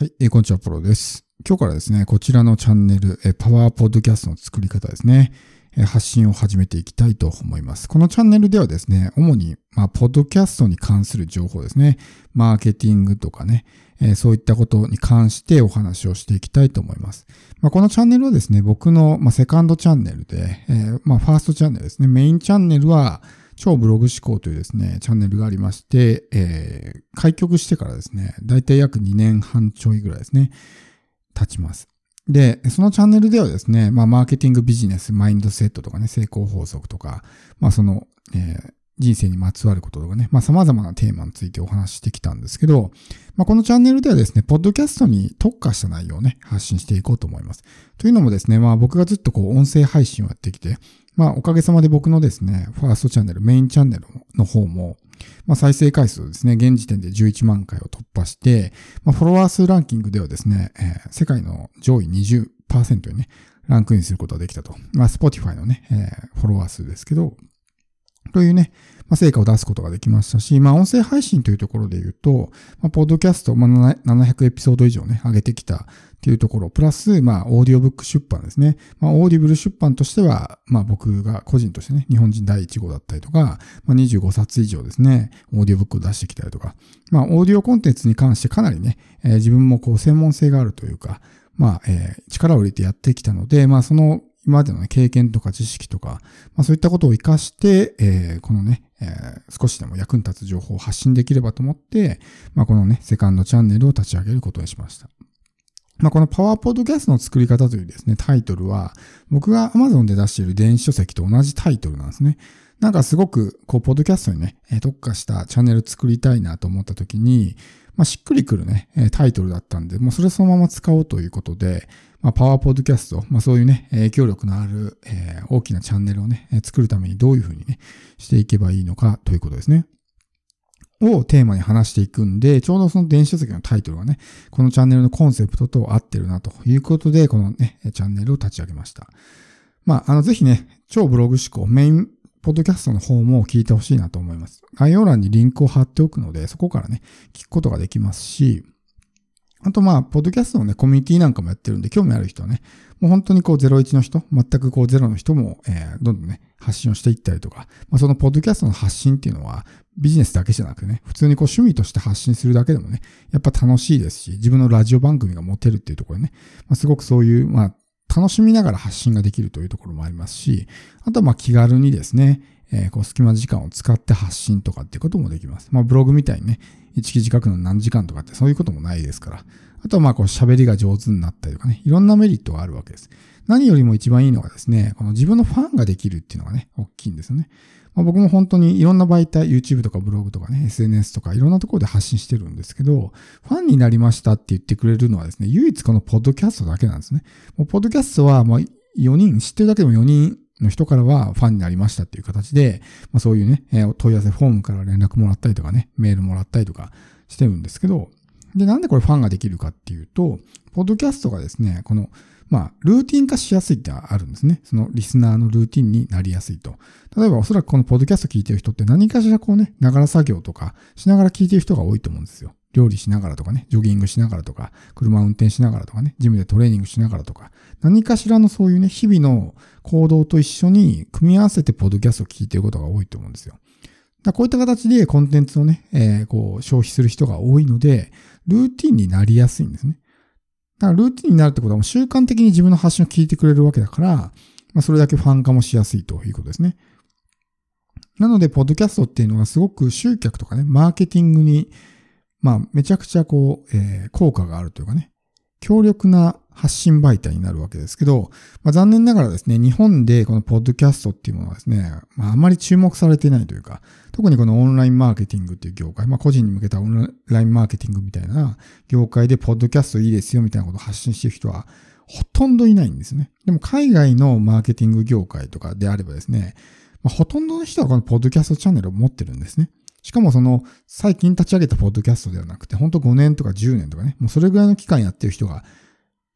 はい、えー、こんにちは、プロです。今日からですね、こちらのチャンネル、え、パワーポッドキャストの作り方ですね、え、発信を始めていきたいと思います。このチャンネルではですね、主に、まあ、ポッドキャストに関する情報ですね、マーケティングとかね、え、そういったことに関してお話をしていきたいと思います。まあ、このチャンネルはですね、僕の、まあ、セカンドチャンネルで、え、まあ、ファーストチャンネルですね、メインチャンネルは、超ブログ思考というですね、チャンネルがありまして、えー、開局してからですね、だいたい約2年半ちょいぐらいですね、経ちます。で、そのチャンネルではですね、まあ、マーケティングビジネス、マインドセットとかね、成功法則とか、まあ、その、えー、人生にまつわることとかね、まあ、様々なテーマについてお話ししてきたんですけど、まあ、このチャンネルではですね、ポッドキャストに特化した内容をね、発信していこうと思います。というのもですね、まあ、僕がずっとこう、音声配信をやってきて、まあ、おかげさまで僕のですね、ファーストチャンネル、メインチャンネルの方も、まあ、再生回数ですね、現時点で11万回を突破して、まあ、フォロワー数ランキングではですね、えー、世界の上位20%にね、ランクインすることができたと。まあ、Spotify のね、えー、フォロワー数ですけど、というね、まあ、成果を出すことができましたし、まあ、音声配信というところで言うと、まあ、ポッドキャスト、まあ、700エピソード以上ね、上げてきたっていうところ、プラス、まあ、オーディオブック出版ですね。まあ、 Audible 出版としては、まあ、僕が個人としてね、日本人第1号だったりとか、まあ、25冊以上ですね、オーディオブックを出してきたりとか、まあ、オーディオコンテンツに関してかなりね、えー、自分もこう、専門性があるというか、まあ、えー、力を入れてやってきたので、まあ、その今までの、経験とか知識とか、まあ、そういったことを活かして、えー、このね、えー、少しでも役に立つ情報を発信できればと思って、まあ、このね、セカンドチャンネルを立ち上げることにしました。まあ、このパワーポッドキャストの作り方というですね、タイトルは、僕が Amazon で出している電子書籍と同じタイトルなんですね。なんかすごく、こう、ポッドキャストにね、特化したチャンネル作りたいなと思った時に、まあ、しっくりくるね、タイトルだったんで、もうそれそのまま使おうということで、まあ、パワーポッドキャスト、まあ、そういうね、影響力のある、えー、大きなチャンネルをね、作るためにどういうふうにね、していけばいいのかということですね。をテーマに話していくんで、ちょうどその電子書籍のタイトルがね、このチャンネルのコンセプトと合ってるなということで、このね、チャンネルを立ち上げました。まあ、あの、ぜひね、超ブログ思考、メインポッドキャストの方も聞いてほしいなと思います。概要欄にリンクを貼っておくので、そこからね、聞くことができますし、あとまあ、ポッドキャストのね、コミュニティなんかもやってるんで、興味ある人はね、もう本当にこう01の人、全くこう0の人も、えー、どんどんね、発信をしていったりとか、まあ、そのポッドキャストの発信っていうのは、ビジネスだけじゃなくてね、普通にこう趣味として発信するだけでもね、やっぱ楽しいですし、自分のラジオ番組が持てるっていうところでね、まあ、すごくそういう、まあ、楽しみながら発信ができるというところもありますし、あとはま気軽にですね、えー、こう隙間時間を使って発信とかっていうこともできます。まあブログみたいにね、1記事書くの何時間とかってそういうこともないですから。あとはまあこう喋りが上手になったりとかね、いろんなメリットがあるわけです。何よりも一番いいのがですね、この自分のファンができるっていうのがね、大きいんですよね。まあ、僕も本当にいろんな媒体、YouTube とかブログとかね、SNS とかいろんなところで発信してるんですけど、ファンになりましたって言ってくれるのはですね、唯一このポッドキャストだけなんですね。もうポッドキャストはまあ4人、知ってるだけでも4人の人からはファンになりましたっていう形で、まあ、そういうね、え問い合わせフォームから連絡もらったりとかね、メールもらったりとかしてるんですけど、で、なんでこれファンができるかっていうと、ポッドキャストがですね、この、まあ、ルーティン化しやすいってあるんですね。そのリスナーのルーティンになりやすいと。例えばおそらくこのポッドキャスト聞いてる人って何かしらこうね、ながら作業とかしながら聞いてる人が多いと思うんですよ。料理しながらとかね、ジョギングしながらとか、車運転しながらとかね、ジムでトレーニングしながらとか、何かしらのそういうね、日々の行動と一緒に組み合わせてポッドキャストを聞いてることが多いと思うんですよ。だこういった形でコンテンツをね、えー、こう消費する人が多いので、ルーティンになりやすいんですね。だからルーティンになるってことはもう習慣的に自分の発信を聞いてくれるわけだから、まあ、それだけファン化もしやすいということですね。なので、ポッドキャストっていうのはすごく集客とかね、マーケティングにまあ、めちゃくちゃこう、えー、効果があるというかね、強力な発信媒体になるわけですけど、まあ、残念ながらですね、日本でこのポッドキャストっていうものはですね、まあ、あまり注目されてないというか、特にこのオンラインマーケティングっていう業界、まあ、個人に向けたオンラインマーケティングみたいな業界でポッドキャストいいですよみたいなことを発信している人はほとんどいないんですね。でも海外のマーケティング業界とかであればですね、まあ、ほとんどの人はこのポッドキャストチャンネルを持ってるんですね。しかもその、最近立ち上げたポッドキャストではなくて、ほんと5年とか10年とかね、もうそれぐらいの期間やってる人が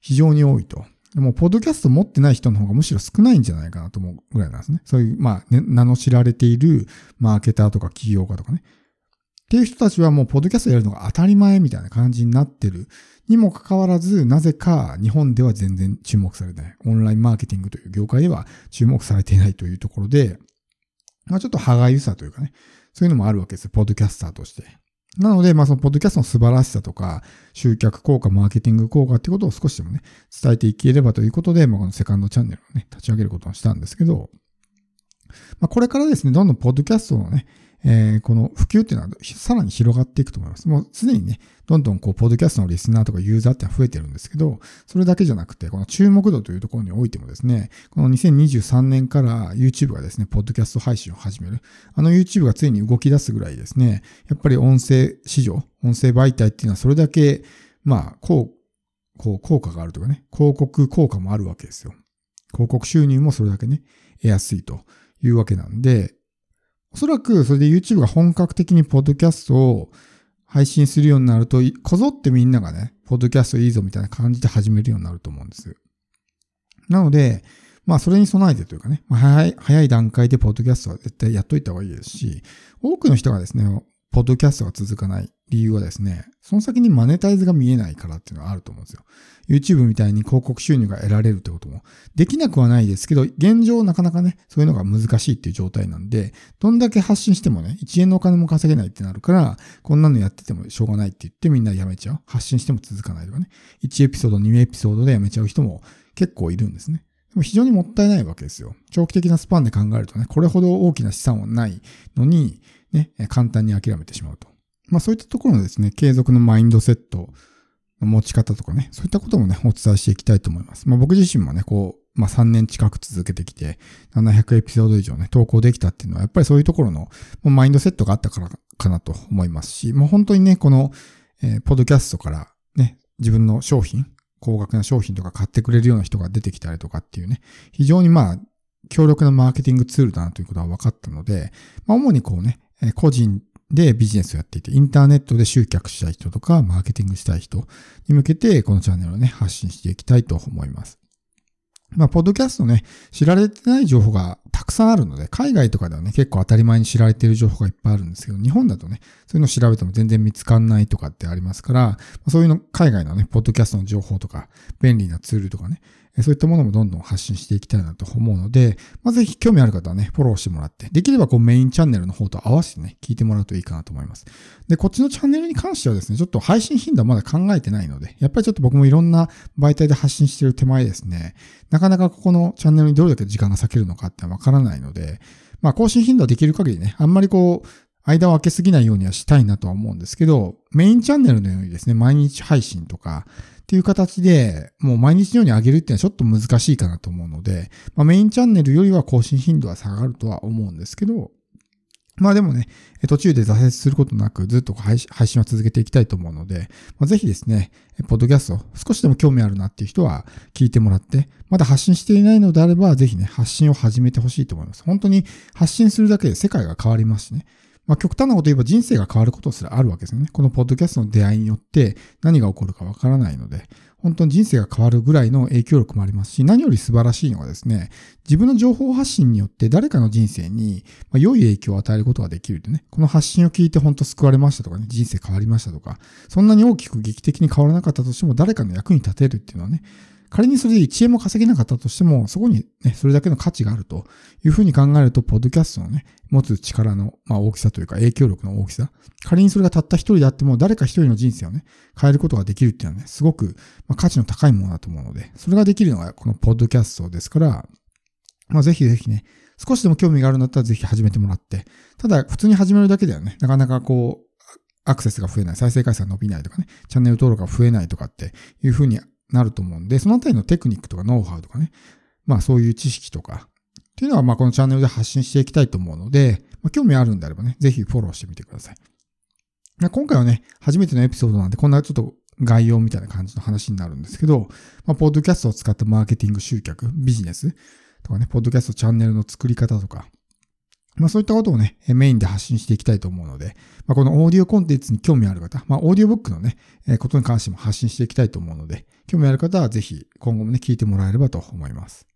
非常に多いと。でも、ポッドキャスト持ってない人の方がむしろ少ないんじゃないかなと思うぐらいなんですね。そういう、まあ、ね、名の知られているマーケターとか起業家とかね。っていう人たちはもうポッドキャストやるのが当たり前みたいな感じになってるにもかかわらず、なぜか日本では全然注目されない。オンラインマーケティングという業界では注目されていないというところで、まあちょっと歯がゆさというかね、そういうのもあるわけです。ポッドキャスターとして。なので、まあそのポッドキャストの素晴らしさとか、集客効果、マーケティング効果ってことを少しでもね、伝えていければということで、まあこのセカンドチャンネルをね、立ち上げることにしたんですけど、まあこれからですね、どんどんポッドキャストのね、えー、この普及っていうのはさらに広がっていくと思います。もうすでにね、どんどんこう、ポッドキャストのリスナーとかユーザーってのは増えてるんですけど、それだけじゃなくて、この注目度というところにおいてもですね、この2023年から YouTube がですね、ポッドキャスト配信を始める。あの YouTube がついに動き出すぐらいですね、やっぱり音声市場、音声媒体っていうのはそれだけ、まあ、こう、こう、効果があるとかね、広告効果もあるわけですよ。広告収入もそれだけね、得やすいというわけなんで、おそらくそれで YouTube が本格的にポッドキャストを配信するようになると、こぞってみんながね、ポッドキャストいいぞみたいな感じで始めるようになると思うんです。なので、まあそれに備えてというかね、ま、早い、早い段階でポッドキャストは絶対やっといた方がいいですし、多くの人がですね、ポッドキャストが続かない理由はですね、その先にマネタイズが見えないからっていうのはあると思うんですよ。YouTube みたいに広告収入が得られるってこともできなくはないですけど、現状なかなかね、そういうのが難しいっていう状態なんで、どんだけ発信してもね、1円のお金も稼げないってなるから、こんなのやっててもしょうがないって言ってみんなやめちゃう。発信しても続かないとかね。1エピソード、2エピソードでやめちゃう人も結構いるんですね。でも非常にもったいないわけですよ。長期的なスパンで考えるとね、これほど大きな資産はないのに、ね、簡単に諦めてしまうと。まあそういったところのですね、継続のマインドセットの持ち方とかね、そういったこともね、お伝えしていきたいと思います。まあ僕自身もね、こう、まあ3年近く続けてきて、700エピソード以上ね、投稿できたっていうのは、やっぱりそういうところのマインドセットがあったからかなと思いますし、もう本当にね、この、えー、ポッドキャストからね、自分の商品、高額な商品とか買ってくれるような人が出てきたりとかっていうね、非常にまあ、強力なマーケティングツールだなということは分かったので、まあ主にこうね、個人でビジネスをやっていて、インターネットで集客したい人とか、マーケティングしたい人に向けて、このチャンネルをね、発信していきたいと思います。まあ、ポッドキャストね、知られてない情報がたくさんあるので、海外とかではね、結構当たり前に知られてる情報がいっぱいあるんですけど、日本だとね、そういうのを調べても全然見つかんないとかってありますから、そういうの、海外のね、ポッドキャストの情報とか、便利なツールとかね、そういったものもどんどん発信していきたいなと思うので、まあ、ぜひ興味ある方はね、フォローしてもらって、できればこうメインチャンネルの方と合わせてね、聞いてもらうといいかなと思います。で、こっちのチャンネルに関してはですね、ちょっと配信頻度はまだ考えてないので、やっぱりちょっと僕もいろんな媒体で発信してる手前ですね、なかなかここのチャンネルにどれだけ時間が割けるのかってわからないので、まあ更新頻度はできる限りね、あんまりこう、間を空けすぎないようにはしたいなとは思うんですけど、メインチャンネルのようにですね、毎日配信とか、っていう形で、もう毎日のように上げるっていうのはちょっと難しいかなと思うので、まあ、メインチャンネルよりは更新頻度は下がるとは思うんですけど、まあでもね、途中で挫折することなくずっと配信は続けていきたいと思うので、まあ、ぜひですね、ポッドキャスト少しでも興味あるなっていう人は聞いてもらって、まだ発信していないのであれば、ぜひね、発信を始めてほしいと思います。本当に発信するだけで世界が変わりますしね。まあ、極端なこと言えば人生が変わることすらあるわけですよね。このポッドキャストの出会いによって何が起こるかわからないので、本当に人生が変わるぐらいの影響力もありますし、何より素晴らしいのはですね、自分の情報発信によって誰かの人生に良い影響を与えることができるってね、この発信を聞いて本当救われましたとかね、人生変わりましたとか、そんなに大きく劇的に変わらなかったとしても誰かの役に立てるっていうのはね、仮にそれで1円も稼げなかったとしても、そこにね、それだけの価値があるというふうに考えると、ポッドキャストのね、持つ力の、まあ、大きさというか影響力の大きさ。仮にそれがたった一人であっても、誰か一人の人生をね、変えることができるっていうのはね、すごく、まあ、価値の高いものだと思うので、それができるのがこのポッドキャストですから、まあ、ぜひぜひね、少しでも興味があるんだったらぜひ始めてもらって、ただ普通に始めるだけではね、なかなかこう、アクセスが増えない、再生回数が伸びないとかね、チャンネル登録が増えないとかっていうふうになると思うんで、そのあたりのテクニックとかノウハウとかね、まあそういう知識とか、っていうのはまあこのチャンネルで発信していきたいと思うので、まあ、興味あるんであればね、ぜひフォローしてみてください。今回はね、初めてのエピソードなんで、こんなちょっと概要みたいな感じの話になるんですけど、まあ、ポッドキャストを使ったマーケティング集客、ビジネスとかね、ポッドキャストチャンネルの作り方とか、まあそういったことをね、メインで発信していきたいと思うので、まあこのオーディオコンテンツに興味ある方、まあオーディオブックのね、ことに関しても発信していきたいと思うので、興味ある方はぜひ今後もね、聞いてもらえればと思います。